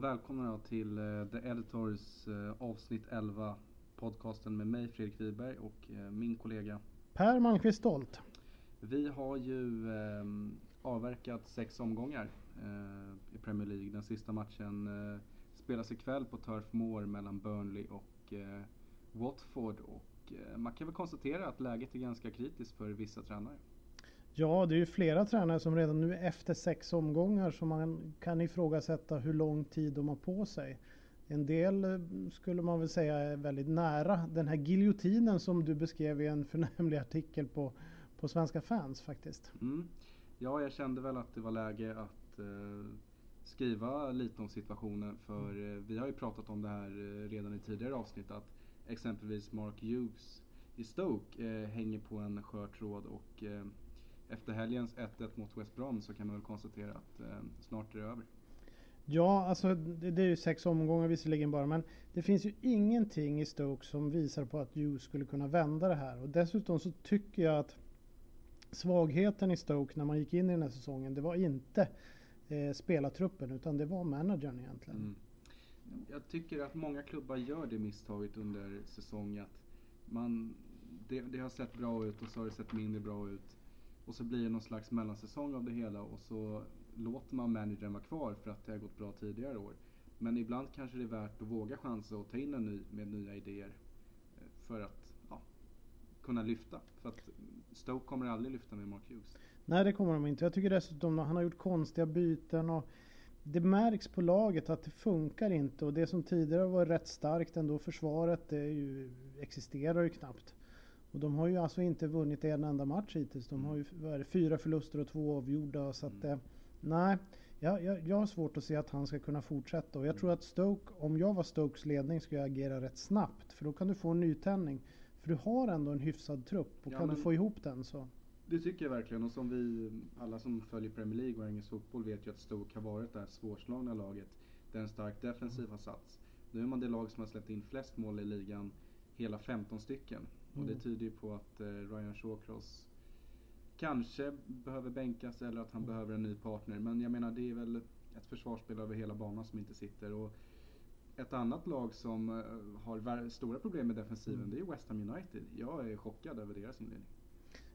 välkomnar jag till uh, The Editors uh, avsnitt 11 podcasten med mig Fredrik Wiberg och uh, min kollega Per Malmqvist Stolt. Vi har ju um, avverkat sex omgångar i Premier League. Den sista matchen spelas ikväll på Turf Moor mellan Burnley och Watford och man kan väl konstatera att läget är ganska kritiskt för vissa tränare. Ja, det är ju flera tränare som redan nu efter sex omgångar som man kan ifrågasätta hur lång tid de har på sig. En del eh, skulle man väl säga är väldigt nära den här giljotinen som du beskrev i en förnämlig artikel på, på Svenska fans faktiskt. Mm. Ja, jag kände väl att det var läge att eh, skriva lite om situationen för mm. eh, vi har ju pratat om det här eh, redan i tidigare avsnitt att exempelvis Mark Hughes i Stoke eh, hänger på en skör tråd och eh, efter helgens 1-1 mot West Brom så kan man väl konstatera att eh, snart är det över. Ja, alltså det, det, är ju sex omgångar visserligen bara, men det finns ju ingenting i Stoke som visar på att Hughes skulle kunna vända det här. Och dessutom så tycker jag att svagheten i Stoke när man gick in i den här säsongen, det var inte eh, spelartruppen utan det var managern egentligen. Mm. Jag tycker att många klubbar gör det misstaget under säsongen att man, det, det har sett bra ut och så har det sett mindre bra ut. Och så blir det någon slags mellansäsong av det hela och så låter man managern vara kvar för att det har gått bra tidigare år. Men ibland kanske det är värt att våga chansa och ta in en ny med nya idéer eh, för att ja, kunna lyfta. För att Stoke kommer aldrig lyfta med Mark Hughes. Nej det kommer de inte. Jag tycker dessutom att han har gjort konstiga byten och det märks på laget att det funkar inte och det som tidigare var rätt starkt ändå försvaret det ju, existerar ju knappt. Och de har ju alltså inte vunnit en enda match hittills. De har ju vad det, fyra förluster och två avgjorda. Så att, mm. nej, jag, jag, jag har svårt att se att han ska kunna fortsätta. Och jag tror att Stoke, om jag var Stokes ledning, skulle jag agera rätt snabbt. För då kan du få en nytändning. För du har ändå en hyfsad trupp och ja, kan du få ihop den så. Det tycker jag verkligen och som vi, alla som följer Premier League och engelsk fotboll vet ju att Stoke har varit det här svårslagna laget. Där en stark defensiv har satts. Nu är man det lag som har släppt in flest mål i ligan, hela 15 stycken. Och det mm. tyder ju på att eh, Ryan Shawcross kanske behöver bänkas eller att han mm. behöver en ny partner. Men jag menar det är väl ett försvarsspel över hela banan som inte sitter. Och ett annat lag som eh, har stora problem med defensiven mm. det är West Ham United. Jag är chockad över deras inledning.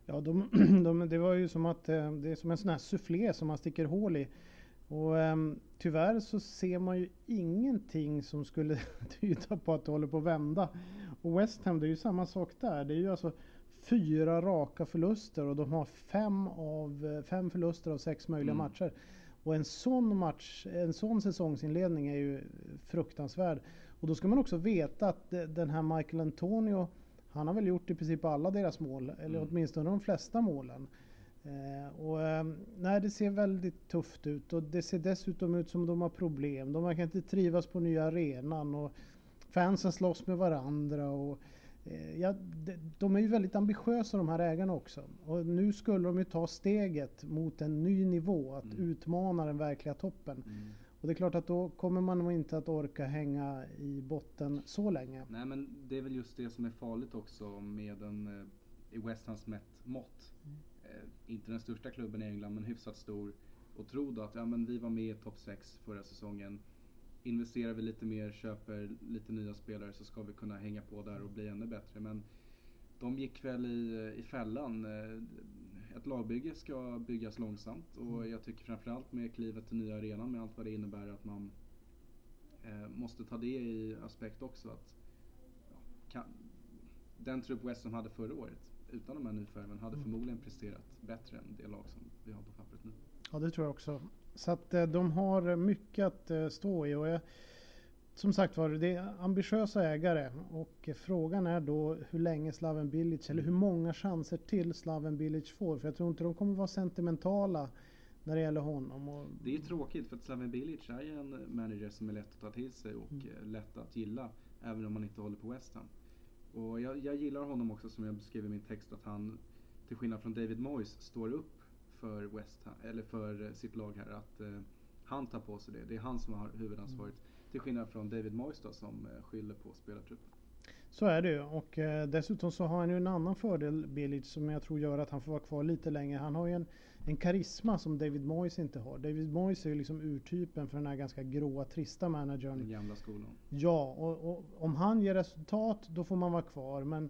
Ja, de, de, det var ju som att eh, det är som en sån här soufflé som man sticker hål i. Och um, tyvärr så ser man ju ingenting som skulle tyda på att det håller på att vända. Och West Ham, det är ju samma sak där. Det är ju alltså fyra raka förluster och de har fem, av, fem förluster av sex möjliga mm. matcher. Och en sån match, en sån säsongsinledning är ju fruktansvärd. Och då ska man också veta att den här Michael Antonio, han har väl gjort i princip alla deras mål, eller mm. åtminstone de flesta målen. Eh, och, eh, nej, det ser väldigt tufft ut och det ser dessutom ut som de har problem. De verkar inte trivas på nya arenan och fansen slåss med varandra. Och, eh, ja, de, är ju väldigt ambitiösa de här ägarna också. Och nu skulle de ju ta steget mot en ny nivå, att mm. utmana den verkliga toppen. Mm. Och det är klart att då kommer man nog inte att orka hänga i botten så länge. Nej men det är väl just det som är farligt också med en, eh, i West Hams mått. Eh, inte den största klubben i England men hyfsat stor. Och tro då att ja, men vi var med i topp 6 förra säsongen investerar vi lite mer, köper lite nya spelare så ska vi kunna hänga på där och bli ännu bättre. Men de gick väl i, i fällan. Eh, ett lagbygge ska byggas långsamt och mm. jag tycker framförallt med klivet till nya arenan med allt vad det innebär att man eh, måste ta det i aspekt också. att ja, kan, Den trupp West Ham hade förra året utan de här nyförvärven hade mm. förmodligen presterat bättre än det lag som vi har på pappret nu. Ja det tror jag också. Så att eh, de har mycket att eh, stå i. Och jag, som sagt var, det är ambitiösa ägare och frågan är då hur länge Slaven Bilic, eller hur många chanser till Slaven Bilic får. För jag tror inte de kommer vara sentimentala när det gäller honom. Och... Det är tråkigt för att Slaven Bilic är en manager som är lätt att ta till sig och mm. Eh, lätt att gilla. Även om man inte håller på West Ham. Och jag, jag gillar honom också som jag beskrev i min text att han till skillnad från David Moyes står upp för West Ham, eller för eh, sitt lag här att eh, han tar på sig det. Det är han som har huvudansvaret. Mm. Till skillnad från David Moyes då, som eh, skyller på spelartruppen. Så är det ju och eh, dessutom så har han ju en annan fördel Bilic som jag tror gör att han får vara kvar lite längre. Han har ju en en karisma som David Moyes inte har. David Moyes är ju liksom urtypen för den här ganska gråa, trista managern. Den gamla skolan. Ja, och, och om han ger resultat då får man vara kvar. Men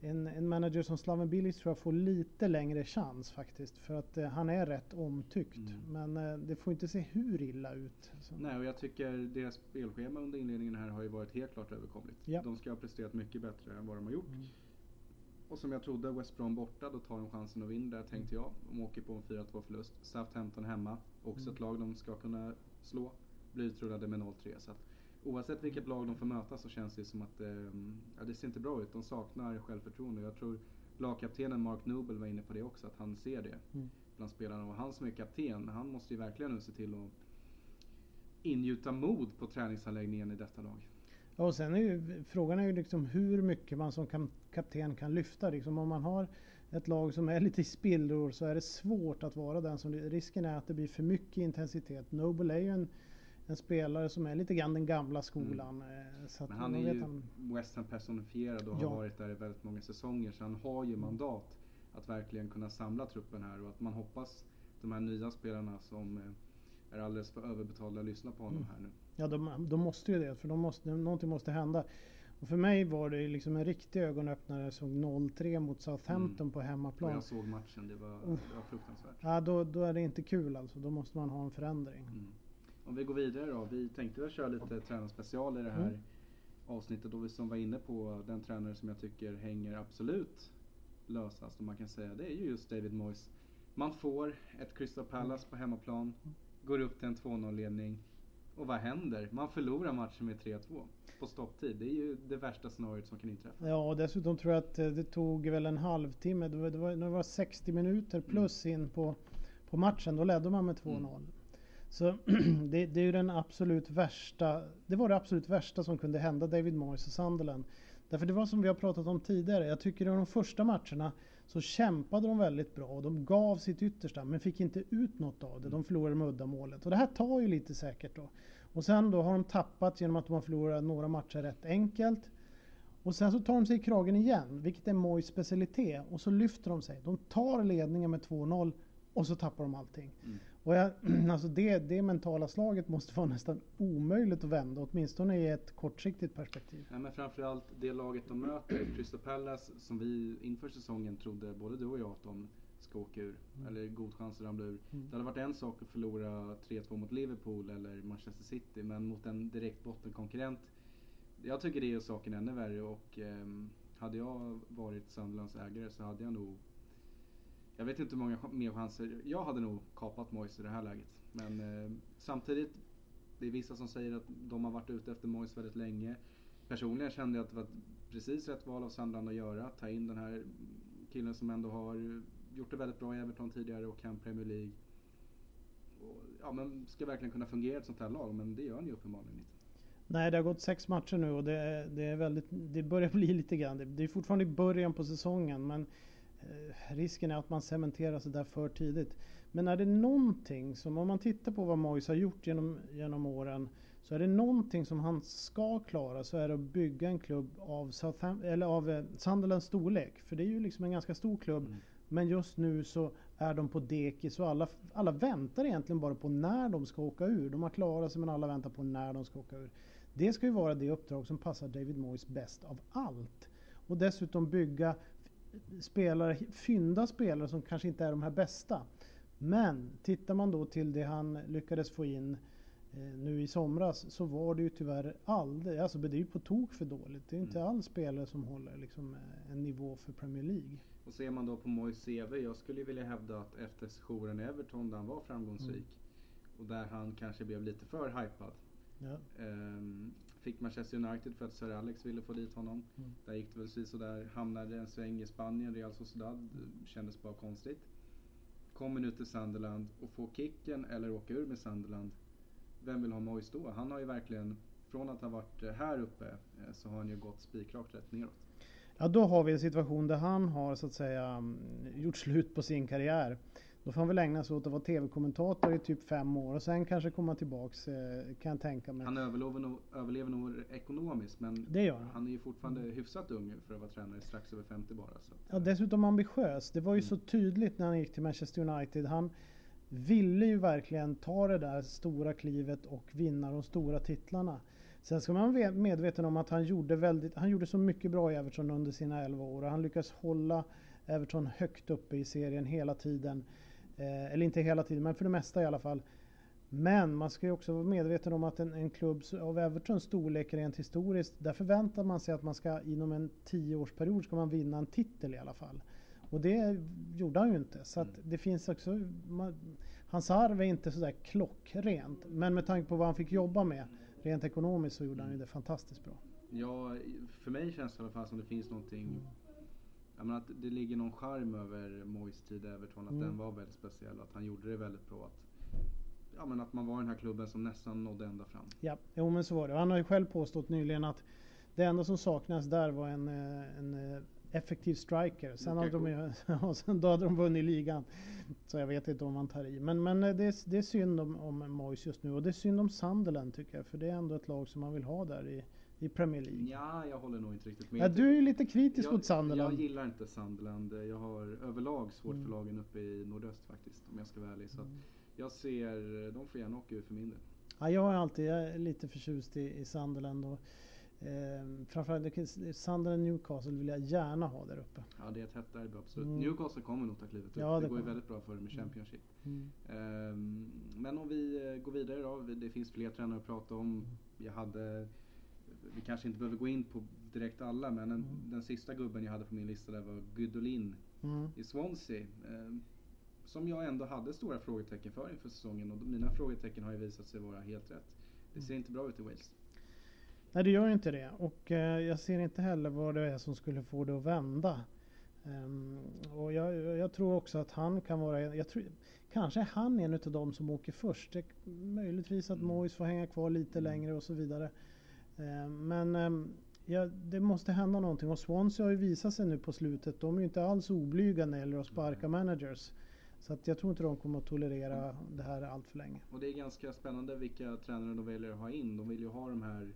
en, en manager som Slaven Bilic tror jag får lite längre chans faktiskt. För att eh, han är rätt omtyckt. Mm. Men eh, det får inte se hur illa ut. Så. Nej, och jag tycker deras spelschema under inledningen här har ju varit helt klart överkomligt. Ja. De ska ha presterat mycket bättre än vad de har gjort. Mm. Och som jag trodde, West Brom borta, då tar de chansen att vinna där tänkte jag. De åker på en 4-2 förlust. Southampton hemma, också Mm. ett lag de ska kunna slå. Blir utrullade med 0-3. Så att oavsett vilket lag de får möta så känns det som att eh, ja, det ser inte bra ut. De saknar självförtroende. Jag tror lagkaptenen Mark Noble var inne på det också, att han ser det Mm. bland spelarna. Och han som är kapten, han måste ju verkligen nu se till att ingjuta mod på träningsanläggningen i detta lag. Ja, och sen är ju frågan är ju liksom hur mycket man som kapten kan lyfta. Liksom om man har ett lag som är lite i spillror så är det svårt att vara den som... Risken är att det blir för mycket intensitet. Noble är ju en, en spelare som är lite grann den gamla skolan. eh, Mm. Men han är ju han- West Ham personifierad och Ja. har varit där i väldigt många säsonger. Så han har ju mandat att verkligen kunna samla truppen här och att man hoppas de här nya spelarna som eh, är alldeles för överbetalda lyssnar på honom Mm. här nu. Ja, de, de måste ju det, för de måste, någonting måste hända. Och för mig var det liksom en riktig ögonöppnare som 0-3 mot Southampton Mm. på Och hemmaplan. jag såg matchen, det var, det var fruktansvärt. Ja, då, då är det inte kul alltså. Då måste man ha en förändring. Mm. Om vi går vidare då. Vi tänkte väl köra lite tränarspecial i det här Mm. avsnittet då vi som var inne på den tränare som jag tycker hänger absolut lösast om man kan säga. Det är ju just David Moyes. Man får ett Crystal Palace på hemmaplan, går upp till en 2-0 ledning och vad händer? Man förlorar matchen med 3-2 på stopptid. Det är ju det värsta scenariot som kan inträffa. Ja, och dessutom tror jag att eh, det tog väl en halvtimme. Det var, det var, det var 60 minuter plus in på, på matchen. Då ledde man med 2-0. Mm. Så det, det är ju den absolut värsta. Det var det absolut värsta som kunde hända David Moyes och Sunderland. Därför det var som vi har pratat om tidigare. Jag tycker i de första matcherna så kämpade de väldigt bra och de gav sitt yttersta men fick inte ut något av det. De förlorade med uddamålet och det här tar ju lite säkert då. Och sen då har de tappat genom att de har förlorat några matcher rätt enkelt. Och sen så tar de sig i kragen igen, vilket är Moyes specialitet. Och så lyfter de sig. De tar ledningen med 2-0 och så tappar de allting. Mm. Och jag, alltså det, det mentala slaget måste vara nästan omöjligt att vända, åtminstone i ett kortsiktigt perspektiv. Ja, men framförallt det laget de möter, Crystal Palace, som vi inför säsongen trodde, både du och jag, att de ska åka ur. Eller god chans att ramla ur. Mm. Det hade varit en sak att förlora 3-2 mot Liverpool eller Manchester City, men mot en direkt bottenkonkurrent. Jag tycker det är saken ännu värre och ehm, hade jag varit Sunderlands ägare så hade jag nog jag vet inte hur många mer chanser. Jag hade nog kapat Moise i det här läget. Men eh, samtidigt, det är vissa som säger att de har varit ute efter Moise väldigt länge. Personligen kände jag att det var precis rätt val av Sandland att göra. Ta in den här killen som ändå har gjort det väldigt bra i Everton tidigare och kan Premier League. Och, ja, men ska verkligen kunna fungera i ett sånt här lag, men det gör han ju uppenbarligen inte. Nej, det har gått sex matcher nu och det, är- det, är väldigt, det börjar bli lite grann. Det, det är fortfarande i början på säsongen men risken är att man cementerar sig där för tidigt. Men är det någonting som, om man tittar på vad Moyes har gjort genom, genom åren, så är det någonting som han ska klara så är det att bygga en klubb av, Southam- eller av eh, Sunderlands storlek. För det är ju liksom en ganska stor klubb. Mm. Men just nu så är de på dekis och alla, alla väntar egentligen bara på när de ska åka ur. De har klarat sig men alla väntar på när de ska åka ur. Det ska ju vara det uppdrag som passar David Moyes bäst av allt. Och dessutom bygga spelare, fynda spelare som kanske inte är de här bästa. Men tittar man då till det han lyckades få in eh, nu i somras så var det ju tyvärr aldrig, alltså det är ju på tok för dåligt. Det är ju inte Mm. alls spelare som håller liksom eh, en nivå för Premier League. Och ser man då på Moyes CV, jag skulle ju vilja hävda att efter sessionen i Everton där han var framgångsrik och där han kanske blev lite för hypad. Ja. Ehm, fick Manchester United för att Sir Alex ville få dit honom. Mm. Där gick det väl sådär. Hamnade en sväng i Spanien, Real Sociedad. Kändes bara konstigt. Kommer nu till Sunderland och får kicken eller åka ur med Sunderland. Vem vill ha Moyes då? Han har ju verkligen, från att ha varit eh, här uppe, eh, så har han ju gått spikrakt rätt neråt. Ja, då har vi en situation där han har så att säga mm, gjort slut på sin karriär. Då får han väl ägna sig åt att vara tv-kommentator i typ fem år och sen kanske komma tillbaks eh, kan jag tänka mig. Han överlever nog, överlever nog ekonomiskt men Det gör han. han är ju fortfarande hyfsat ung för att vara tränare strax över 50 bara. Så Ja, dessutom ambitiös. Det var ju Mm. så tydligt när han gick till Manchester United. Han ville ju verkligen ta det där stora klivet och vinna de stora titlarna. Sen ska man vara medveten om att han gjorde, väldigt, han gjorde så mycket bra i Everton under sina 11 år och han lyckas hålla Everton högt uppe i serien hela tiden. Eh, eller inte hela tiden, men för det mesta i alla fall. Men man ska ju också vara medveten om att en, en klubb av Evertons storlek rent historiskt, där förväntar man sig att man ska inom en tioårsperiod ska man vinna en titel i alla fall. Och det gjorde han ju inte. Så att Mm. det finns också, man, hans arv är inte sådär klockrent. Men med tanke på vad han fick jobba med rent ekonomiskt så gjorde han ju det fantastiskt bra. ja, för mig känns det i alla fall som det finns någonting Jag menar att det ligger någon charm över Moyes tid i Everton, att Mm. den var väldigt speciell och att han gjorde det väldigt bra. Att, ja, men att man var den här klubben som nästan nådde ända fram. Ja, jo men så var det. Han har ju själv påstått nyligen att det enda som saknades där var en, eh, en eh, effektiv striker. Sen hade, de, ju- ja, sen då hade de vunnit ligan. Så jag vet inte om man tar i. Men, men eh, det, är, det är synd om, om Moyes just nu. Och det är synd om Sunderland tycker jag. För det är ändå ett lag som man vill ha där i, i Premier League. Ja, jag håller nog inte riktigt med. Ja, du är ju lite kritisk jag, mot Sunderland. Jag gillar inte Sunderland. Jag har överlag svårt Mm. för lagen uppe i nordöst faktiskt, om jag ska vara ärlig. Så att jag ser, de får gärna åka ur för min del. Ja, jag är alltid jag är lite förtjust i, i Sunderland. Och, eh, framförallt Sunderland Newcastle vill jag gärna ha där uppe. Ja, det är ett hett derby absolut. Mm. Newcastle kommer nog ta klivet upp. Ja, det, det går ju väldigt bra för dem i Championship. Mm. Ehm, men om vi eh, går vidare då. Det finns fler tränare att prata om. Jag hade, vi kanske inte behöver gå in på direkt alla, men en, Mm. den sista gubben jag hade på min lista där var Gudolin Mm. i Swansea. ehm, som jag ändå hade stora frågetecken för inför säsongen och mina frågetecken har ju visat sig vara helt rätt. Det ser inte bra ut i Wales. Nej det gör ju inte det och eh, jag ser inte heller vad det är som skulle få det att vända. Ehm, och jag, jag tror också att han kan vara, jag tror, kanske är han en av dem som åker först. Det, möjligtvis att Mm. Moyes får hänga kvar lite Mm. längre och så vidare. Ehm, men ehm, ja, det måste hända någonting och Swansea har ju visat sig nu på slutet. De är ju inte alls oblyga när det gäller att sparka managers. Så att jag tror inte de kommer att tolerera det här allt för länge. Och det är ganska spännande vilka tränare de väljer att ha in. De vill ju ha de här,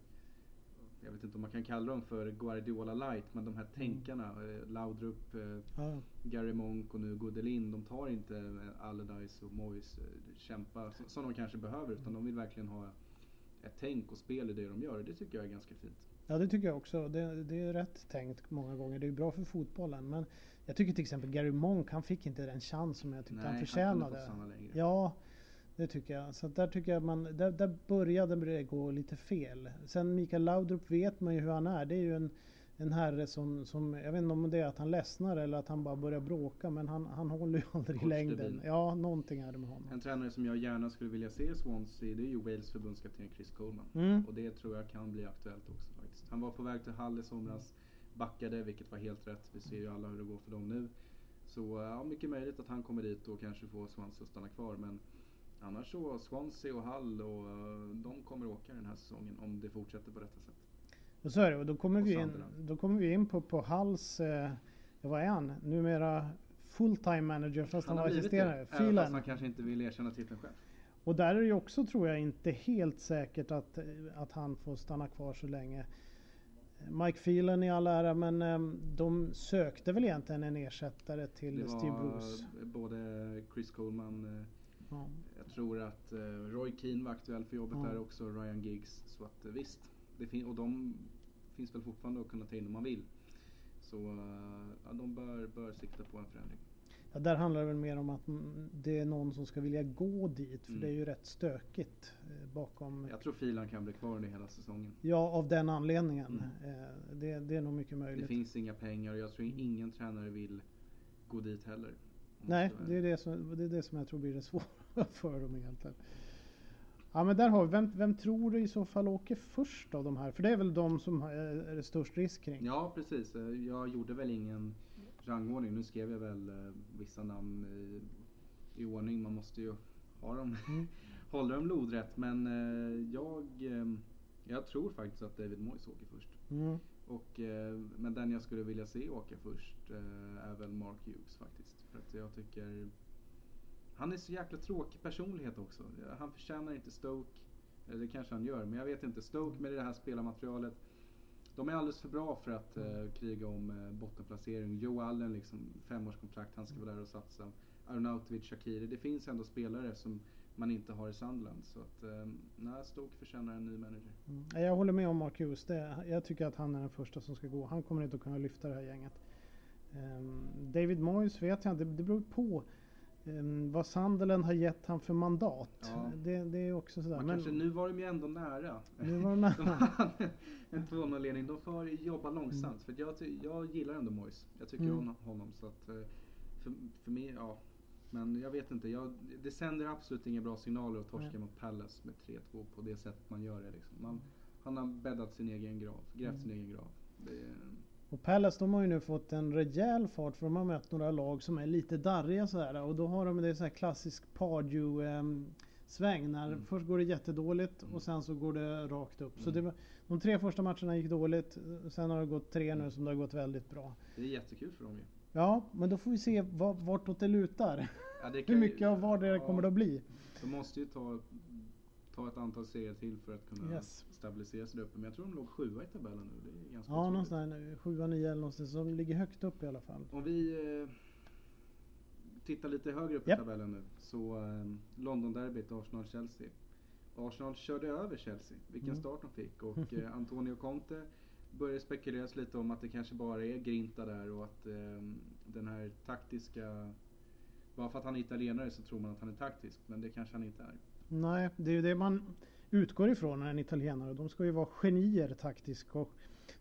jag vet inte om man kan kalla dem för Guardiola light, men de här tänkarna. eh, Laudrup, eh, Ja, Gary Monk och nu Godelin. De tar inte eh, Allardyce och Moyes eh, kämpa som de kanske behöver, utan de vill verkligen ha ett tänk och spel i det de gör. Det tycker jag är ganska fint. Ja det tycker jag också. Det, det är rätt tänkt många gånger. Det är bra för fotbollen. Men jag tycker till exempel Gary Monk, han fick inte den chans som jag tyckte han kunde förtjänade. fått stanna längre. Ja, det tycker jag. Så där tycker jag man, där, där började det gå lite fel. Sen Mikael Laudrup vet man ju hur han är. Det är ju en, en herre som, som, jag vet inte om det är att han ledsnar eller att han bara börjar bråka. Men han, han håller ju aldrig i längden. Ja, någonting är det med honom. En tränare som jag gärna skulle vilja se i Swansea, det är ju Wales förbundskapten Chris Coleman. Mm. Och det tror jag kan bli aktuellt också faktiskt. Han var på väg till Hull i somras, backade, vilket var helt rätt. Vi ser ju alla hur det går för dem nu. Så ja, mycket möjligt att han kommer dit och kanske får Swansea att stanna kvar. Men annars så, Swansea och Hull och eh, de kommer åka den här säsongen om det fortsätter på detta sätt. Och så är det. Och då kommer, vi in, då kommer vi in på, på Halls, eh, vad är han? Numera full-time manager fast han, var blivit assisterande. det, även fast han kanske inte vill erkänna titeln själv. Och där är det ju också tror jag inte helt säkert att, att han får stanna kvar så länge. Mike Phelan i all ära men eh, de sökte väl egentligen en ersättare till Det Steve var Bruce. både Chris Coleman, eh, Ja. jag tror att eh, Roy Keane var aktuell för jobbet Ja. där också, Ryan Giggs. Så att eh, visst, det och de finns väl fortfarande att kunna ta in om man vill. Så eh, ja, de bör, bör sikta på en förändring. Ja, där handlar det väl mer om att mm, det är någon som ska vilja gå dit för Mm. det är ju rätt stökigt eh, bakom. Jag tror Filan kan bli kvar under hela säsongen. Ja, av den anledningen. Mm. Eh, det, det är nog mycket Det möjligt. finns inga pengar och jag tror ingen tränare vill gå dit heller. Nej, det är det, som, det är det som jag tror blir det svåra för dem egentligen. Ja men där har vi, vem, vem tror du i så fall åker först av de här? För det är väl de som är, är det störst risk kring? Ja, precis. Eh, Jag gjorde väl ingen rangordning. Nu skrev jag väl eh, vissa namn i, i ordning. Man måste ju ha dem, Mm. hålla dem lodrätt. Men eh, jag, eh, jag tror faktiskt att David Moyes åker först. Mm. Och, eh, men den jag skulle vilja se åka först eh, är väl Mark Hughes faktiskt. För att jag tycker han är så jäkla tråkig personlighet också. Han förtjänar inte Stoke. Eller det kanske han gör, men jag vet inte. Stoke med det här spelarmaterialet. De är alldeles för bra för att uh, kriga om uh, bottenplacering. Joe Allen, liksom, femårskontrakt, han ska vara där och satsa. Arnautovic, Shakiri. Det finns ändå spelare som man inte har i Sandland. Så att, um, nej, Stoke förtjänar en ny manager. Mm. Jag håller med om Mark Hughes. Det, jag tycker att han är den första som ska gå. Han kommer inte att kunna lyfta det här gänget. Um, David Moyes vet jag inte, det beror på um, vad Sunderland har gett han för mandat. Ja. Det, det, är också sådär. Men, kanske, nu var de ju ändå nära. Nu var de nära. en 2-0-ledning. De får jobba långsamt. Mm. För jag, jag gillar ändå Moyes. Jag tycker mm. om honom. Så att, eh, för, för mig, ja. Men jag vet inte. Jag, det sänder absolut inga bra signaler att torska mot Palace med 3-2 på det sättet man gör det. Liksom. Man, han har bäddat sin egen grav. Grävt mm. sin egen grav. Det, och Palace de har ju nu fått en rejäl fart för de har mött några lag som är lite darriga sådär. Och då har de det så här klassisk Pardew sväng när mm. först går det jättedåligt och sen så går det rakt upp. Mm. Så det de tre första matcherna gick dåligt. Sen har det gått tre nu som det har gått väldigt bra. Det är jättekul för dem ju. Ja, men då får vi se vartåt det lutar. Ja, det Hur mycket av var det ja, kommer det att bli. De måste ju ta, ta ett antal serier till för att kunna yes. stabilisera sig där uppe. Men jag tror de låg sjua i tabellen nu. Det är ganska Ja, någonstans där, sjua, nio eller någonstans. Så de ligger högt upp i alla fall. Om vi eh, tittar lite högre upp yep. i tabellen nu. Så eh, London-derbyt, Arsenal-Chelsea. Arsenal körde över Chelsea. Vilken mm. start de fick. Och eh, Antonio Conte började spekuleras lite om att det kanske bara är grinta där och att eh, den här taktiska... Bara för att han är italienare så tror man att han är taktisk, men det kanske han inte är. Nej, det är ju det man utgår ifrån när en italienare. De ska ju vara genier taktiskt. Och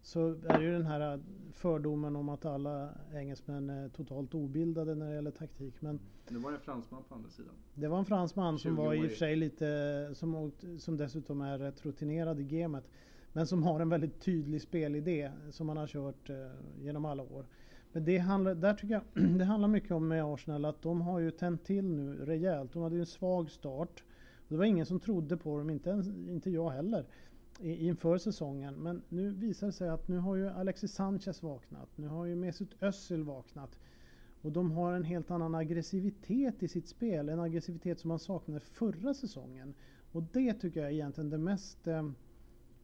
så är det ju den här fördomen om att alla engelsmän är totalt obildade när det gäller taktik. Men det var en fransman på andra sidan. Det var en fransman som var i och för sig lite, som, som dessutom är rätt rutinerad i gamet. Men som har en väldigt tydlig spelidé som man har kört eh, genom alla år. Men det handlar, där tycker jag, det handlar mycket om med Arsenal att de har ju tänt till nu rejält. De hade ju en svag start. Det var ingen som trodde på dem, inte, ens, inte jag heller, inför säsongen. Men nu visar det sig att nu har ju Alexis Sanchez vaknat. Nu har ju Mesut Özil vaknat. Och de har en helt annan aggressivitet i sitt spel. En aggressivitet som man saknade förra säsongen. Och det tycker jag är egentligen det mest eh,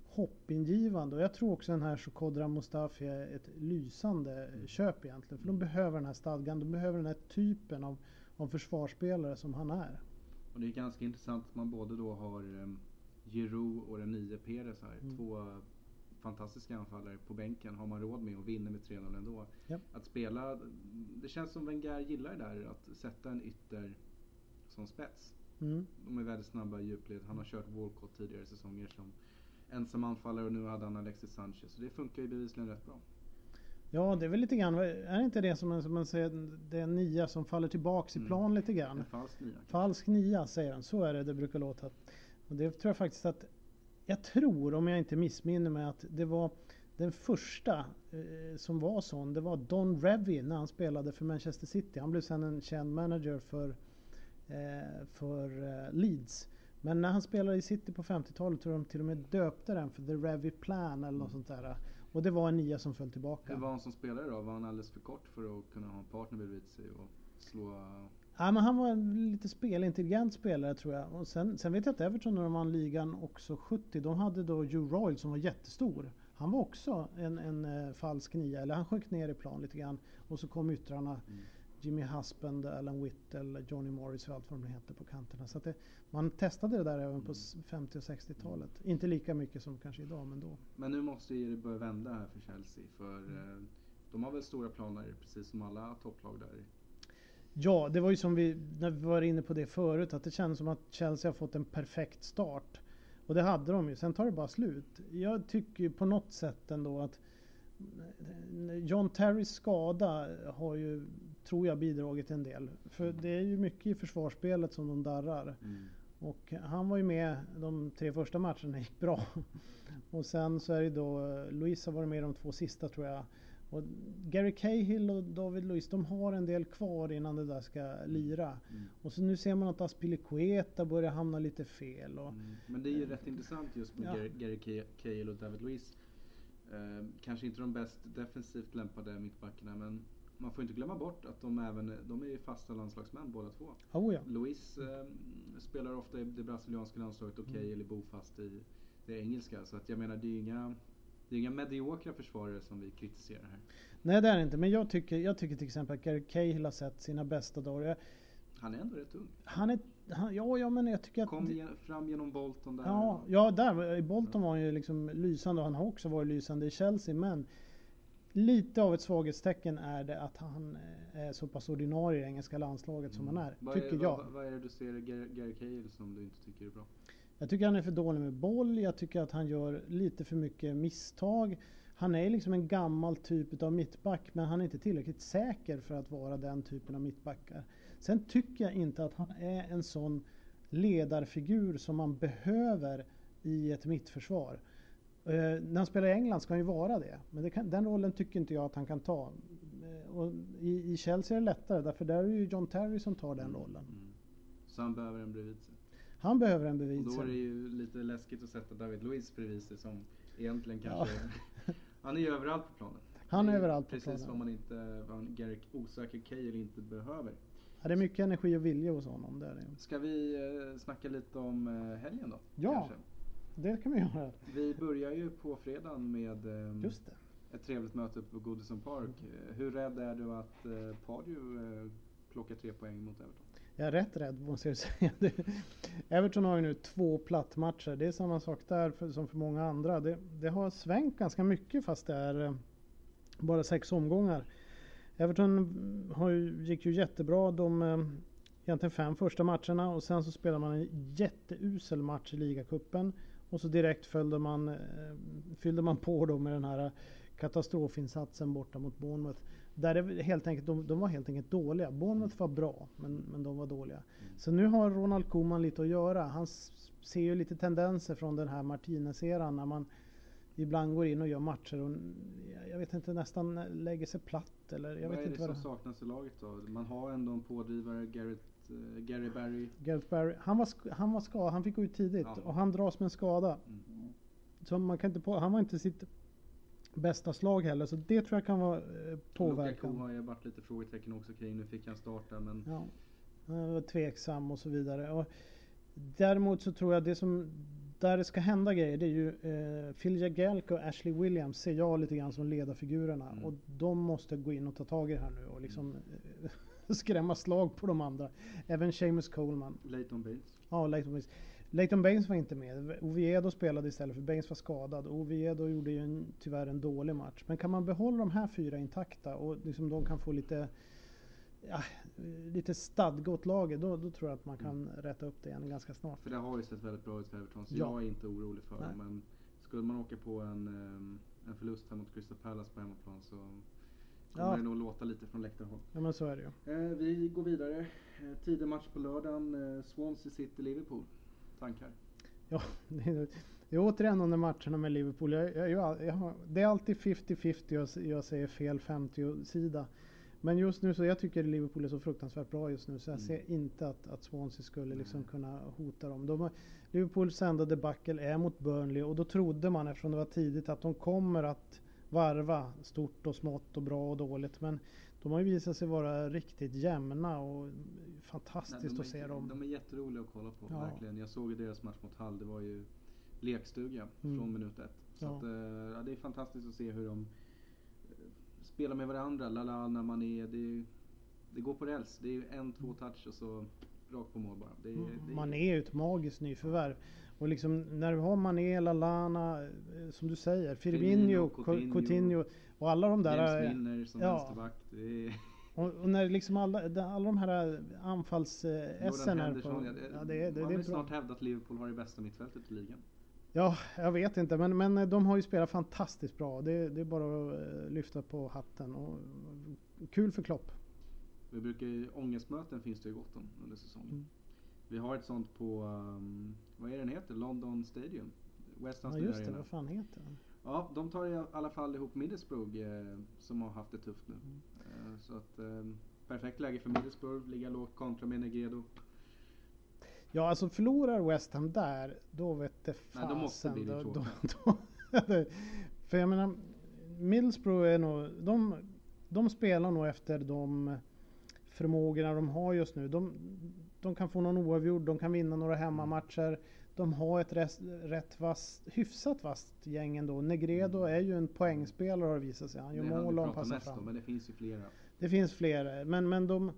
hoppingivande. Och jag tror också den här Shokodra Mustafi är ett lysande köp egentligen. För de behöver den här stadgan. De behöver den här typen av, av försvarsspelare som han är. Och det är ganska intressant att man både då har um, Giroud och den nya Perez här. Mm. Två fantastiska anfallare på bänken har man råd med och vinner med 3-0 ändå. Yep. Att spela, det känns som Wenger gillar det där att sätta en ytter som spets. Mm. De är väldigt snabba i djupled. Han har kört Walcott tidigare säsonger som ensam anfallare och nu hade han Alexis Sanchez. Så det funkar ju bevisligen rätt bra. Ja, det är väl lite grann, är det inte det som, som man säger, det är en nia som faller tillbaks i mm. plan lite grann? En falsk nia. Falsk nia säger han, så är det det brukar låta. Och det tror jag faktiskt att, jag tror om jag inte missminner mig att det var den första eh, som var sån, det var Don Revy när han spelade för Manchester City. Han blev sen en känd manager för, eh, för eh, Leeds. Men när han spelade i City på 50-talet tror jag de till och med döpte den för The Revy Plan eller något sånt där. Och det var en nia som föll tillbaka. Hur var han som spelare då? Var han alldeles för kort för att kunna ha en partner bredvid sig och slå? Ja, men han var en lite spelintelligent spelare tror jag. Och sen, sen vet jag att Everton när de vann ligan också 70, de hade då Hugh Royal som var jättestor. Han var också en, en uh, falsk nia, eller han sjönk ner i plan lite grann. Och så kom yttrarna. Mm. Jimmy Husband, Alan Whittle, Johnny Morris och allt vad de heter på kanterna. Så det, man testade det där även på 50 och 60-talet. Inte lika mycket som kanske idag, men då. Men nu måste det börja vända här för Chelsea. För mm. eh, de har väl stora planer, precis som alla topplag där. Ja, det var ju som vi, när vi var inne på det förut, att det känns som att Chelsea har fått en perfekt start. Och det hade de ju, sen tar det bara slut. Jag tycker på något sätt ändå att John Terrys skada har ju tror jag bidragit en del. För det är ju mycket i försvarsspelet som de darrar. Mm. Och han var ju med de tre första matcherna, gick bra. Och sen så är det då, Luis har varit med de två sista tror jag. Och Gary Cahill och David Luiz, de har en del kvar innan det där ska lira. Mm. Och så nu ser man att Aspilicueta börjar hamna lite fel. Och, mm. Men det är ju rätt intressant just med ja. Gary Cahill och David Luiz. Eh, kanske inte de bäst defensivt lämpade mittbackarna men man får inte glömma bort att de även, de är fasta landslagsmän båda två. Oh ja. Luis eh, spelar ofta i det brasilianska landslaget okej okay, mm. eller bofast i det engelska. Så att jag menar det är inga, det är inga mediokra försvarare som vi kritiserar här. Nej det är det inte, men jag tycker, jag tycker till exempel att Gary Cahill har sett sina bästa dagar. Han är ändå rätt ung. Han är, han, ja, ja men jag tycker att... Kom igen, fram genom Bolton där. Ja, ja där, i Bolton var han ju liksom lysande och han har också varit lysande i Chelsea men Lite av ett svaghetstecken är det att han eh, är så pass ordinarie i engelska landslaget mm. som han är. Vad tycker är, jag. Vad, vad, är det du ser i Gary Cahill som du inte tycker är bra? Jag tycker han är för dålig med boll. Jag tycker att han gör lite för mycket misstag. Han är liksom en gammal typ av mittback men han är inte tillräckligt säker för att vara den typen av mittbackar. Sen tycker jag inte att han är en sån ledarfigur som man behöver i ett mittförsvar. Uh, när han spelar i England ska han ju vara det. Men det kan, den rollen tycker inte jag att han kan ta. Uh, och i, i, Chelsea är det lättare därför där är det ju John Terry som tar den mm, rollen. Mm. Så han behöver en bredvid sig? Han behöver en bredvid sig. Då är det ju lite läskigt att sätta David Luiz bredvid sig som egentligen kanske... Ja. han är ju överallt på planen. Han är överallt på planen. Precis vad man inte, vad Garrick osäker Cahill inte behöver. Ja, det är mycket energi och vilja hos honom. Det är det. Ska vi eh, snacka lite om eh, helgen då? Ja, kanske? Det kan vi göra. Vi börjar ju på fredagen med eh, Just det. ett trevligt möte på Goodison Park. Mm. Hur rädd är du att eh, Pardew eh, plockar tre poäng mot Everton? Jag är rätt rädd måste jag säga. Everton har ju nu två plattmatcher. Det är samma sak där för, som för många andra. Det, det, har svängt ganska mycket fast det är eh, bara sex omgångar. Everton har ju, gick ju jättebra de eh, egentligen fem första matcherna och sen så spelar man en jätteusel match i ligacupen. Och så direkt följde man, eh, fyllde man på då med den här katastrofinsatsen borta mot Bournemouth. Där det helt enkelt, de, de var helt enkelt dåliga. Bournemouth var bra, men, men de var dåliga. Mm. Så nu har Ronald Koeman lite att göra. Han ser ju lite tendenser från den här Martinez-eran när man ibland går in och gör matcher och jag vet inte, nästan lägger sig platt eller jag vad vet är inte det vad som saknas i laget då? Man har ändå en pådrivare, Garrett, uh, Gary Barry. Garrett Barry. Han var, han var skadad, han fick gå ut tidigt ja. och han dras med en skada. Mm. Så man kan inte på, han var inte sitt bästa slag heller. Så det tror jag kan vara eh, påverkan. Lukaku har ju varit lite frågetecken också kring. Nu fick han starta men... Ja. Han var tveksam och så vidare. Och däremot så tror jag det som där det ska hända grejer det är ju eh, Phil Jagielka och Ashley Williams ser jag lite grann som ledarfigurerna. Mm. Och de måste gå in och ta tag i det här nu och liksom mm. skrämma slag på de andra. Även Seamus Coleman. Leighton Baines. Ja, Leighton Baines. Leighton Baines var inte med. Oviedo spelade istället för Baines var skadad. Oviedo gjorde ju en, tyvärr en dålig match. Men kan man behålla de här fyra intakta och liksom de kan få lite ja, lite stadga åt laget, då, då tror jag att man kan mm. rätta upp det igen ganska snart. För det har ju sett väldigt bra ut för Everton, så ja. jag är inte orolig för det. Men skulle man åka på en, eh, en förlust här mot Crystal Palace på hemmaplan så kommer ja. det nog låta lite från läktarhåll. Ja men så är det ju. Eh, vi går vidare. Eh, tidig match på lördagen. Eh, Swansea City-Liverpool. Tankar? Ja, det är, det är återigen de där matcherna med Liverpool. Jag, jag, jag, det är alltid 50-50 och jag säger fel 50-sida. Men just nu så jag tycker Liverpool är så fruktansvärt bra just nu så jag mm. ser inte att, att Swansea skulle liksom kunna hota dem. De Liverpools enda debacle är mot Burnley och då trodde man eftersom det var tidigt att de kommer att varva stort och smått och bra och dåligt. Men de har ju visat sig vara riktigt jämna och fantastiskt Nej, att se dem. De är jätteroliga att kolla på, ja. verkligen. Jag såg deras match mot Hall, det var ju lekstuga mm. från minut ett. Så ja. Att, ja, det är fantastiskt att se hur de spela med varandra, Lalana, Mané. Det, det går på räls. Det är en, två touch och så rakt på mål bara. Det, mm. det Mané är ju ett magiskt nyförvärv. Och liksom när du har Mané, Lalana, eh, som du säger, Firmino, Coutinho, Coutinho och alla de där... James Milner som ja. vänsterback. Är... Och, och, när liksom alla, alla de här anfalls-essen är på... Ja, det, det, Man vill snart hävda att Liverpool har det bästa mittfältet i ligan. Ja, jag vet inte, men, men de har ju spelat fantastiskt bra. Det, det är bara att eh, lyfta på hatten. Och, kul för Klopp. Vi brukar, ångestmöten finns det ju gott om under säsongen. Mm. Vi har ett sånt på, um, vad är den heter? London Stadium? West Ham ja just det, vad fan heter den? Ja, de tar i alla fall ihop Middlesbrough eh, som har haft det tufft nu. Mm. Eh, så att eh, perfekt läge för Middlesbrough, ligga lågt kontra med Negredo. Ja, alltså förlorar West Ham där, då vet det fasen. Nej, då måste det bli då, då, då, För jag menar, Middlesbrough är nog, de, de spelar nog efter de förmågorna de har just nu. De, de kan få någon oavgjord, de kan vinna några hemmamatcher. De har ett rätt, rätt vast, hyfsat vasst gäng ändå. Negredo är ju en poängspelare har det visat sig. Han gör mål och han passar fram. Om, men det finns ju flera. Det finns flera. Men, men de...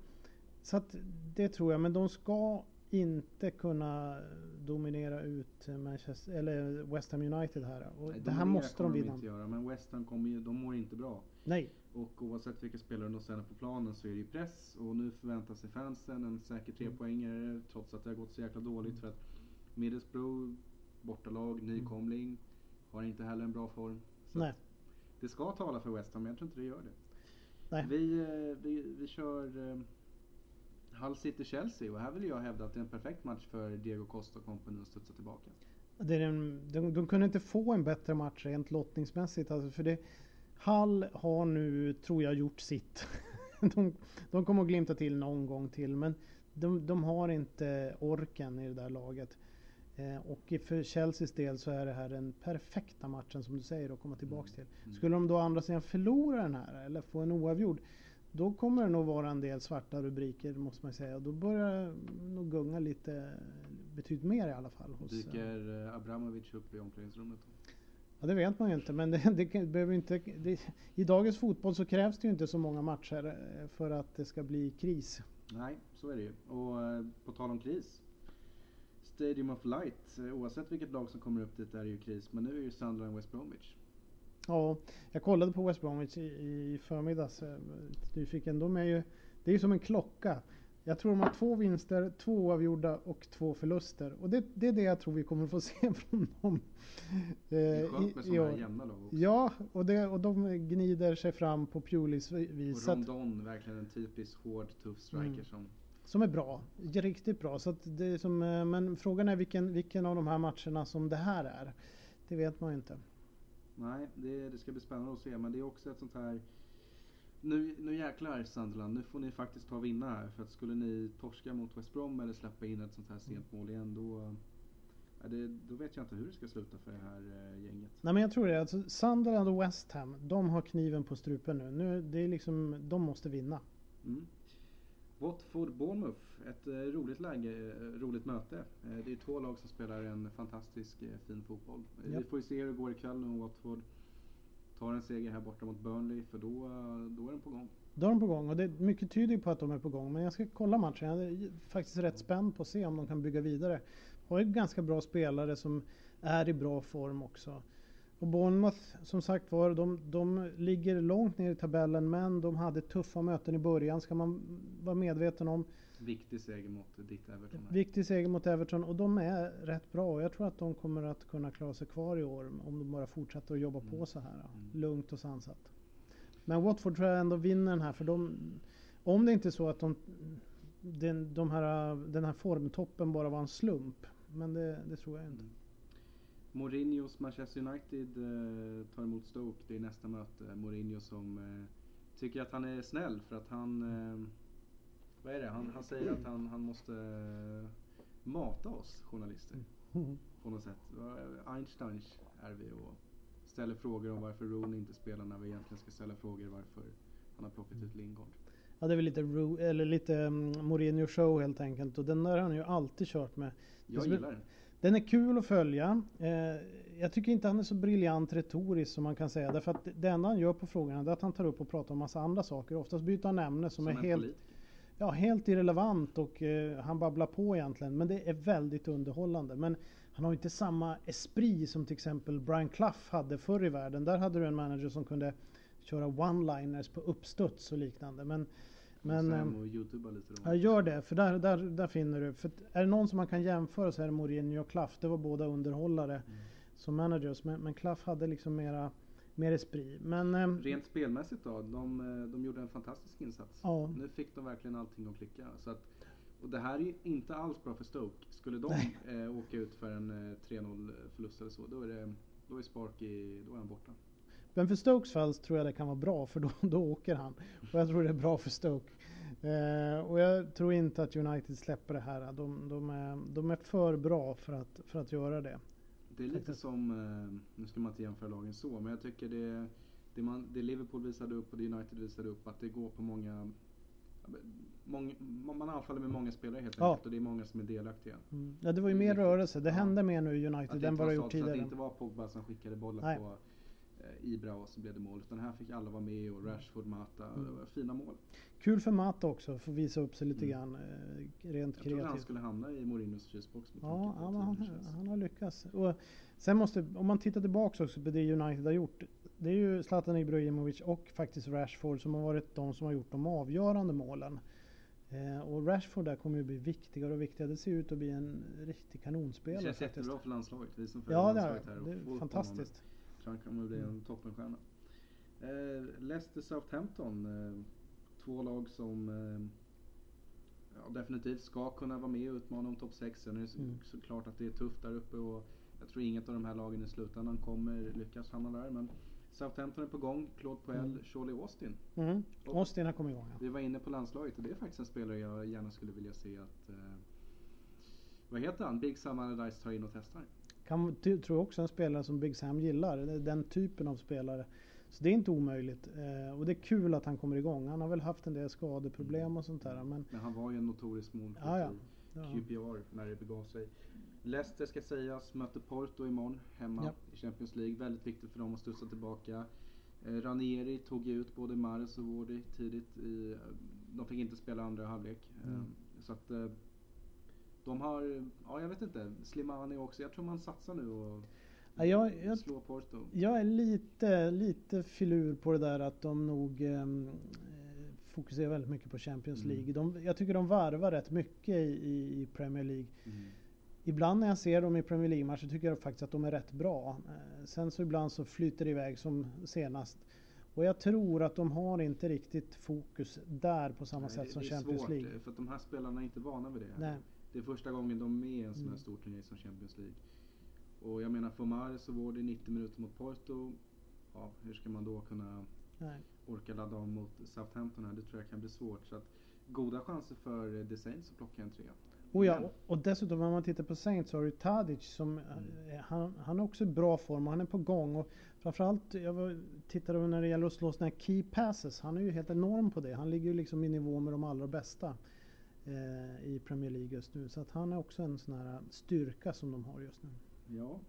Så att det tror jag. Men de ska inte kunna dominera ut Manchester, eller West Ham United här. Och Nej, det här måste de vinna. Inte göra, men West Ham kommer ju, de mår inte bra. Nej. Och oavsett vilka spelare de ställer på planen så är det ju press och nu förväntar sig fansen en säker trepoängare mm. trots att det har gått så jäkla dåligt för att Middlesbrough, bortalag, mm. nykomling, har inte heller en bra form. Så Nej. Det ska tala för West Ham, men jag tror inte det gör det. Nej. Vi, eh, vi, vi kör eh, Hull City-Chelsea och här vill jag hävda att det är en perfekt match för Diego Costa och kompani att studsa tillbaka. Det är en, de, de kunde inte få en bättre match rent lottningsmässigt. Alltså för det, Hall har nu, tror jag, gjort sitt. de, de kommer att glimta till någon gång till men de, de har inte orken i det där laget. Eh, och för Chelseas del så är det här den perfekta matchen som du säger att komma tillbaks mm. till. Mm. Skulle de då andra sidan förlora den här eller få en oavgjord då kommer det nog vara en del svarta rubriker måste man säga. Då börjar det nog gunga lite betydligt mer i alla fall. Hos, Dyker eh, Abramovic upp i omklädningsrummet? Ja, det vet man ju inte. Men det, det behöver inte, det, i dagens fotboll så krävs det ju inte så många matcher eh, för att det ska bli kris. Nej, så är det ju. Och eh, på tal om kris. Stadium of Light, oavsett vilket lag som kommer upp dit är det ju kris. Men nu är ju Sunderland West Bromwich. Ja, jag kollade på West Bromwich i, i förmiddags. Eh, nyfiken. De är ju, det är ju som en klocka. Jag tror de har två vinster, två oavgjorda och två förluster. Och det, det är det jag tror vi kommer få se från dem. Det är skönt med sådana här jämna lag också. Ja, och, det, och de gnider sig fram på Pulis vis. Och Rondon, verkligen en typisk hård, tuff striker mm. som som är bra, riktigt bra. Så det är som, eh, men frågan är vilken, vilken av de här matcherna som det här är. Det vet man ju inte. Nej, det, det ska bli spännande att se. Men det är också ett sånt här... Nu, nu jäklar Sunderland, nu får ni faktiskt ta och vinna här. För att skulle ni torska mot West Brom eller släppa in ett sånt här sent mål igen då... Ja, det, då vet jag inte hur det ska sluta för det här eh, gänget. Nej men jag tror det. Alltså, Sunderland och West Ham, de har kniven på strupen nu. nu det är liksom, de måste vinna. Mm. Watford Bournemouth, ett eh, roligt läge, eh, roligt möte. Eh, det är två lag som spelar en fantastisk fin fotboll. Ja. Vi får ju se hur det går ikväll om Watford tar en seger här borta mot Burnley för då, då är de på gång. Då är de på gång och det, mycket tyder på att de är på gång. Men jag ska kolla matchen. Jag är faktiskt rätt spänd på att se om de kan bygga vidare. Har ju ganska bra spelare som är i bra form också. Och Bournemouth, som sagt var, de, de ligger långt ner i tabellen men de hade tuffa möten i början, ska man vara medveten om. Viktig seger mot ditt Everton. Viktig seger mot Everton och de är rätt bra och jag tror att de kommer att kunna klara sig kvar i år om de bara fortsätter att jobba mm. på så här. Mm. Lugnt och sansat. Men Watford tror jag ändå vinner den här för de, om det inte är så att de, den, de här, den här formtoppen bara var en slump. Men det, det tror jag inte. Mm. Mourinhos Manchester United eh, tar emot Stoke. Det är nästa möte. Mourinho som eh, tycker att han är snäll för att han... Eh, vad är det? Han, han säger att han, han måste mata oss journalister. Mm. På något sätt. Einstein är vi och ställer frågor om varför Rooney inte spelar när vi egentligen ska ställa frågor varför han har plockat ut Lingard. Ja det är väl lite, Ro eller lite um, Mourinho show helt enkelt och den där har han ju alltid kört med. Jag gillar den. Den är kul att följa. Eh, jag tycker inte han är så briljant retoriskt som man kan säga. Därför att det enda han gör på frågorna är att han tar upp och pratar om massa andra saker. Oftast byter han ämne som, som är helt, ja, helt irrelevant och eh, han babblar på egentligen. Men det är väldigt underhållande. Men han har inte samma esprit som till exempel Brian Clough hade förr i världen. Där hade du en manager som kunde köra one-liners på uppstuds och liknande. Men men, och YouTuba lite då. Ja, gör det. För där, där, där finner du. För är det någon som man kan jämföra så är det Mourinho och Klaff. Det var båda underhållare mm. som managers. Men, men Klaff hade liksom mera, mer esprit. Men, ehm, Rent spelmässigt då? De, eh, de gjorde en fantastisk insats. Ja. Nu fick de verkligen allting att klicka. Så att, och det här är inte alls bra för Stoke. Skulle de eh, åka ut för en eh, 3-0 förlust eller så, då är, det, då är Spark i, då är han borta. Men för Stokes fall tror jag det kan vara bra för då, då åker han. Och jag tror det är bra för Stoke. Eh, och jag tror inte att United släpper det här. De, de, är, de är för bra för att, för att göra det. Det är lite som, eh, nu ska man inte jämföra lagen så, men jag tycker det, det, man, det Liverpool visade upp och det United visade upp att det går på många Många, man anfaller med många spelare helt Ja. enkelt och det är många som är delaktiga. Mm. Ja, det var ju mer rörelse. Det Ja. hände mer nu i United än inte vad var det så, gjort så att det tidigare. inte var Pogba som skickade Nej. på eh, Ibra och så blev det mål. Utan här fick alla vara med och Rashford, Mata. Mm. Det var fina mål. Kul för Mata också, för att visa upp sig lite Mm. grann eh, rent Jag trodde han kreativt. skulle hamna i Mourinhos frysbox Ja, ja han, han har lyckats. Och sen måste, om man tittar tillbaks också på det United har gjort. Det är ju Zlatan Ibrahimovic och faktiskt Rashford som har varit de som har gjort de avgörande målen. Eh, och Rashford där kommer ju bli viktigare och viktigare. Det ser ut att bli en riktig Det kanonspelare känns faktiskt. jättebra för landslaget. Vi som följer Ja, det landslaget här och det är upp honom. Tror han kommer bli en toppenstjärna. Eh, Leicester Southampton. Eh, två lag som eh, ja, definitivt ska kunna vara med och utmana om topp 6. Sen är det så, Mm. såklart att det är tufft där uppe och jag tror inget av de här lagen i slutändan kommer lyckas hamna där. Men Southampton är på gång. Claude Puel, Mm. Charlie Austin. Mm. Och- Austin har kommit igång. Ja. Vi var inne på landslaget och det är faktiskt en spelare jag gärna skulle vilja se att eh, vad heter han? Big Sam Allardyce tar in och testar. Kan, tror också en spelare som Big Sam gillar. Den typen av spelare. Så det är inte omöjligt. Eh, och det är kul att han kommer igång. Han har väl haft en del skadeproblem och sånt där. Men Men han var ju en notorisk målskytt Ja, ja. QPR när det begav sig. Leicester ska sägas möter Porto imorgon hemma Ja. i Champions League. Väldigt viktigt för dem att studsa tillbaka. Eh, Ranieri tog ut både Mares och Wardy tidigt. I, eh, de fick inte spela andra halvlek. Eh, Mm. Så att eh, de har, ja jag vet inte, Slimani också. Jag tror man satsar nu och Ja, jag- jag- slår Porto. Jag är lite, lite filur på det där att de nog eh, fokuserar väldigt mycket på Champions Mm. League. De, jag tycker de varvar rätt mycket i, i, Premier League. Mm. Ibland när jag ser dem i Premier League-matcher tycker jag faktiskt att de är rätt bra. Eh, Sen så ibland så flyter det iväg som senast. Och jag tror att de har inte riktigt fokus där på samma Nej, sätt det, som det är Champions svårt, League. eh, För att de här spelarna är inte vana vid det. här. Nej. Det är första gången de är med i en sån här Mm. stor turnering som Champions League. Och jag menar för Mares och Wardy 90 minuter mot Porto. Ja, hur ska man då kunna Nej. orka ladda om mot Southampton här? Det tror jag kan bli svårt. Så att goda chanser för eh, The Saints att plocka en trea. Och, ja, och dessutom om man tittar på Saints så har du Tadic som eh, han, han är också i bra form och han är på gång. Och framförallt, jag var, tittade när det gäller att slå sådana här key passes. Han är ju helt enorm på det. Han ligger ju liksom i nivå med de allra bästa eh, i Premier League just nu. Så att han är också en sån här styrka som de har just nu. Ja.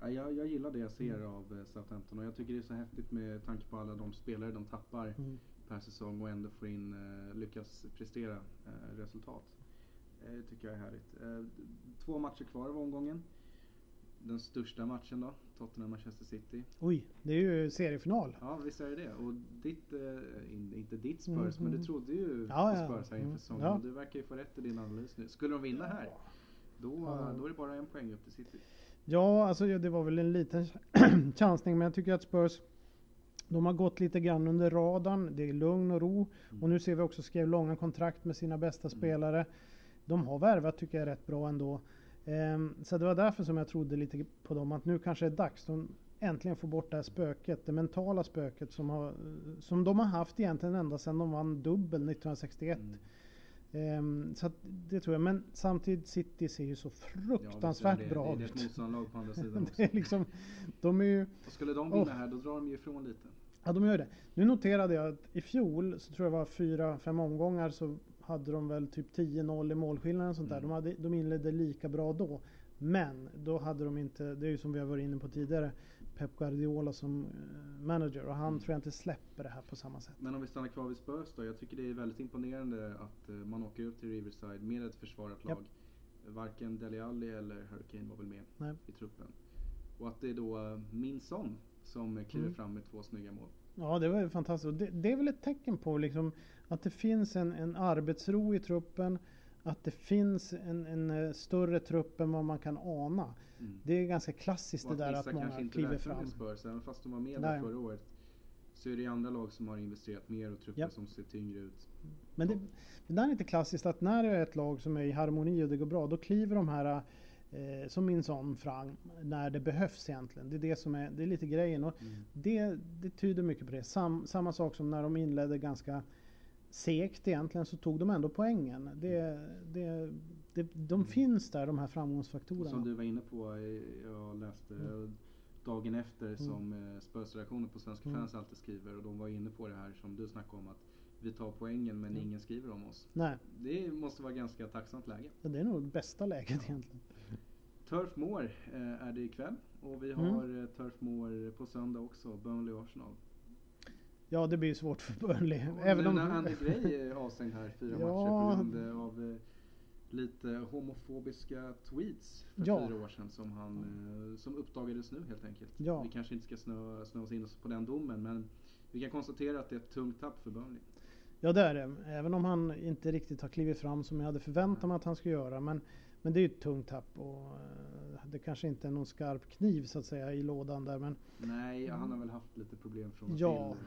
Ja, jag, jag gillar det jag ser Mm. av eh, Southampton och jag tycker det är så häftigt med tanke på alla de spelare de tappar Mm. per säsong och ändå få in, eh, lyckas prestera eh, resultat. Eh, Det tycker jag är härligt. Eh, två matcher kvar av omgången. Den största matchen då, Tottenham-Manchester City. Oj, det är ju seriefinal. Ja, visst är det det. Och ditt, eh, in, inte ditt Spurs, Mm, men du mm. trodde ju Ja, på. Spurs här inför Mm, säsongen. ja. Du verkar ju få rätt i din analys nu. Skulle de vinna här, då, Ja. då är det bara en poäng upp till City. Ja, alltså det var väl en liten chansning, men jag tycker att Spurs de har gått lite grann under radarn. Det är lugn och ro. Mm. Och nu ser vi också skrev långa kontrakt med sina bästa spelare. De har värvat tycker jag rätt bra ändå. Ehm, så det var därför som jag trodde lite på dem att nu kanske är det dags. De äntligen får bort det här spöket, det mentala spöket som, har, som de har haft egentligen ända sedan de vann dubbel 1961. Mm. Ehm, så det tror jag. Men samtidigt City ser ju så fruktansvärt är det. bra Det är ett ut. motståndarlag på andra sidan också. det är liksom, de är ju Och skulle de vinna Oh. här, då drar de ju ifrån lite. Ja, de gör det. Nu noterade jag att i fjol så tror jag var fyra, fem omgångar så hade de väl typ 10-0 i målskillnad och sånt där. Mm. De, hade, de inledde lika bra då. Men då hade de inte, det är ju som vi har varit inne på tidigare, Pep Guardiola som eh, manager och han Mm. tror jag inte släpper det här på samma sätt. Men om vi stannar kvar vid Spurs då. Jag tycker det är väldigt imponerande att eh, man åker upp till Riverside med ett försvarat lag. Varken Dele Alli eller Hurricane var väl med Nej. i truppen. Och att det är då eh, min son som kliver Mm. fram med två snygga mål. Ja, det var ju fantastiskt. Det, det är väl ett tecken på liksom att det finns en, en arbetsro i truppen. Att det finns en, en eh, större trupp än vad man kan ana. Mm. Det är ganska klassiskt det där att många inte kliver fram. Spurs, även fast de var med där förra året. Så är det andra lag som har investerat mer och trupper Japp. som ser tyngre ut. Men det, det där är lite klassiskt att när det är ett lag som är i harmoni och det går bra, då kliver de här eh, som min son fram när det behövs egentligen. Det är det som är, det är lite grejen. Och Mm. det, det tyder mycket på det. Sam, samma sak som när de inledde ganska segt egentligen så tog de ändå poängen. Det, det, det, de Mm. finns där de här framgångsfaktorerna. som du var inne på, eh, jag läste, Mm. dagen efter Mm. som eh, Spurs-redaktionen på Svenska Mm. fans alltid skriver och de var inne på det här som du snackade om att vi tar poängen men Mm. ingen skriver om oss. Nej, Det måste vara ganska tacksamt läge. det är nog bästa läget egentligen. Turf Moor eh, är det ikväll och vi Mm. har eh, Turf Moor på söndag också, Burnley Arsenal. Ja, det blir ju svårt för Burnley. Och Även nu om... när Andy Gray är avstängd här fyra Ja. matcher på grund av eh, lite homofobiska tweets för Ja. fyra år sedan som, han, eh, som uppdagades nu helt enkelt. Ja. Vi kanske inte ska snö, snöa oss in på den domen men vi kan konstatera att det är ett tungt tapp för Burnley. Ja, det är det. Även om han inte riktigt har klivit fram som jag hade förväntat mig att han skulle göra. Men, men det är ju ett tungt tapp och eh, det kanske inte är någon skarp kniv så att säga i lådan där. Men, Nej, han har väl haft lite problem från Ja, till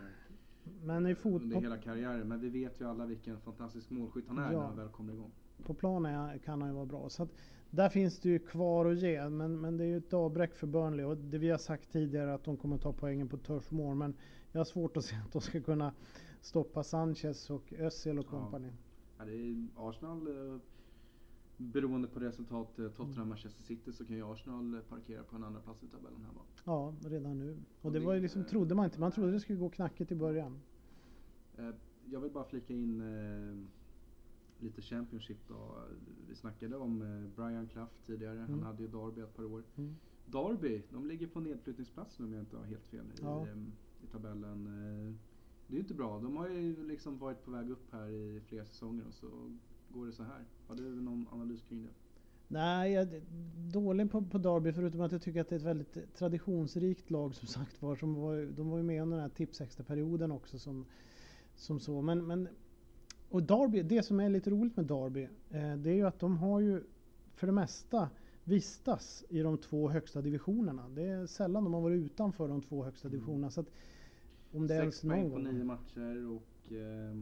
men i fot, under hela karriären. Men vi vet ju alla vilken fantastisk målskytt han är Ja. när han väl kommer igång. på plan är, kan han ju vara bra. Så att, där finns det ju kvar att ge. Men, men det är ju ett avbräck för Burnley. Och det vi har sagt tidigare att de kommer ta poängen på Turf Moor. Men jag har svårt att se att de ska kunna stoppa Sanchez och Özil och Ja. kompani. Ja, är Arsenal, eh, beroende på resultat eh, Tottenham-Manchester City så kan ju Arsenal eh, parkera på en andra plats i tabellen här va? Ja, redan nu. Och Och det det- var ju liksom, trodde man inte. Man trodde det skulle gå knackigt i början. Eh, Jag vill bara flika in eh, lite Championship då. Vi snackade om eh, Brian Clough tidigare. Han Mm. hade ju Derby ett par år. Mm. Derby, de ligger på nedflyttningsplats nu om jag inte har helt fel i, Ja. eh, i tabellen. Eh, Det är ju inte bra. De har ju liksom varit på väg upp här i flera säsonger och så går det så här. Har du någon analys kring det? Nej, jag är dålig på, på Derby förutom att jag tycker att det är ett väldigt traditionsrikt lag som sagt var. Som var de var ju med under den här tipsextra-perioden också som, som så. Men, men, och Derby, det som är lite roligt med Derby, eh, det är ju att de har ju för det mesta vistas i de två högsta divisionerna. Det är sällan de har varit utanför de två högsta Mm. divisionerna. Så att, om det Sex ens poäng på nio matcher och eh,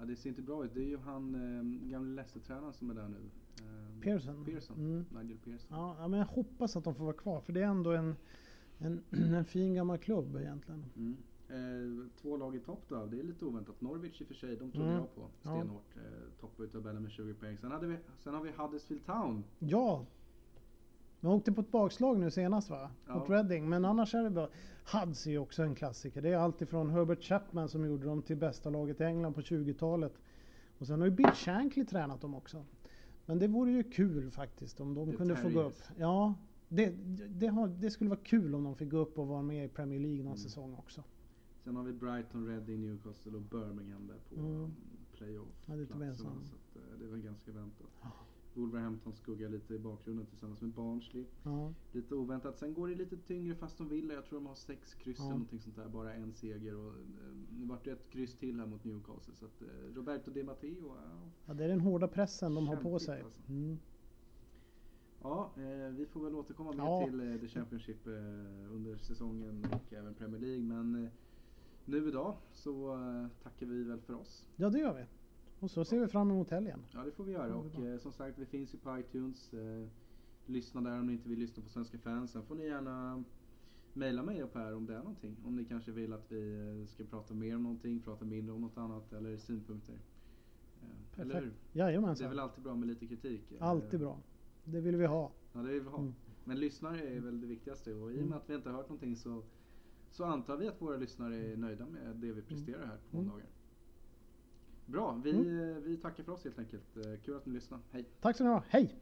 ja, det ser inte bra ut. Det är ju han eh, gamle Leicester-tränaren som är där nu. Eh, Pearson. Pearson. Mm. Nigel Pearson. Ja, ja, men jag hoppas att de får vara kvar för det är ändå en, en, en fin gammal klubb egentligen. Mm. Eh, två lag i topp då, det är lite oväntat. Norwich i och för sig, de trodde Mm. jag på Ja. stenhårt. Eh, toppar i tabellen med 20 poäng. Sen, hade vi, sen har vi Huddersfield Town. Ja! De åkte på ett bakslag nu senast va? Ja. Mot Reading. Men annars är det bra. Huds är ju också en klassiker. Det är allt ifrån Herbert Chapman som gjorde dem till bästa laget i England på 20-talet. Och sen har ju Bill Shankly tränat dem också. Men det vore ju kul faktiskt om de The kunde få gå upp. Terriers. Ja, det, det, har, det skulle vara kul om de fick gå upp och vara med i Premier League någon Mm. säsong också. Sen har vi Brighton, Reading, Newcastle och Birmingham där på Mm. playoff Ja, det är. Så att, eh, det var ganska väntat. Wolverhampton skuggar lite i bakgrunden tillsammans med Barnsley. Ja. Lite oväntat. Sen går det lite tyngre fast de vill. Jag tror de har sex kryss Ja. eller någonting sånt där. Bara en seger. Och, eh, nu vart det ett kryss till här mot Newcastle. Så att, eh, Roberto Di Matteo, ja, ja, det är den hårda pressen de har på sig. alltså. Mm. Ja, eh, vi får väl återkomma mer Ja. till eh, The Championship eh, under säsongen och även Premier League. Men eh, nu idag så tackar vi väl för oss. Ja, det gör vi. Och så ser vi fram emot helgen. Ja, det får vi göra. Och eh, som sagt, vi finns ju på iTunes. Eh, lyssna där om ni inte vill lyssna på Svenska fans. Sen får ni gärna mejla mig upp här om det är någonting. Om ni kanske vill att vi eh, ska prata mer om någonting, prata mindre om något annat eller synpunkter. Eh, eller hur? Perfekt. Det är Jajamensan. väl alltid bra med lite kritik. eh, Alltid bra. Det vill vi ha. Ja, det vill vi ha. Mm. Men lyssnare är väl det viktigaste och i och Mm. med att vi inte har hört någonting så, så antar vi att våra lyssnare är nöjda med det vi presterar här på Mm. Bra, vi, Mm. vi tackar för oss helt enkelt. Eh, Kul att ni lyssnade. Hej! Tack så ni ha. Hej!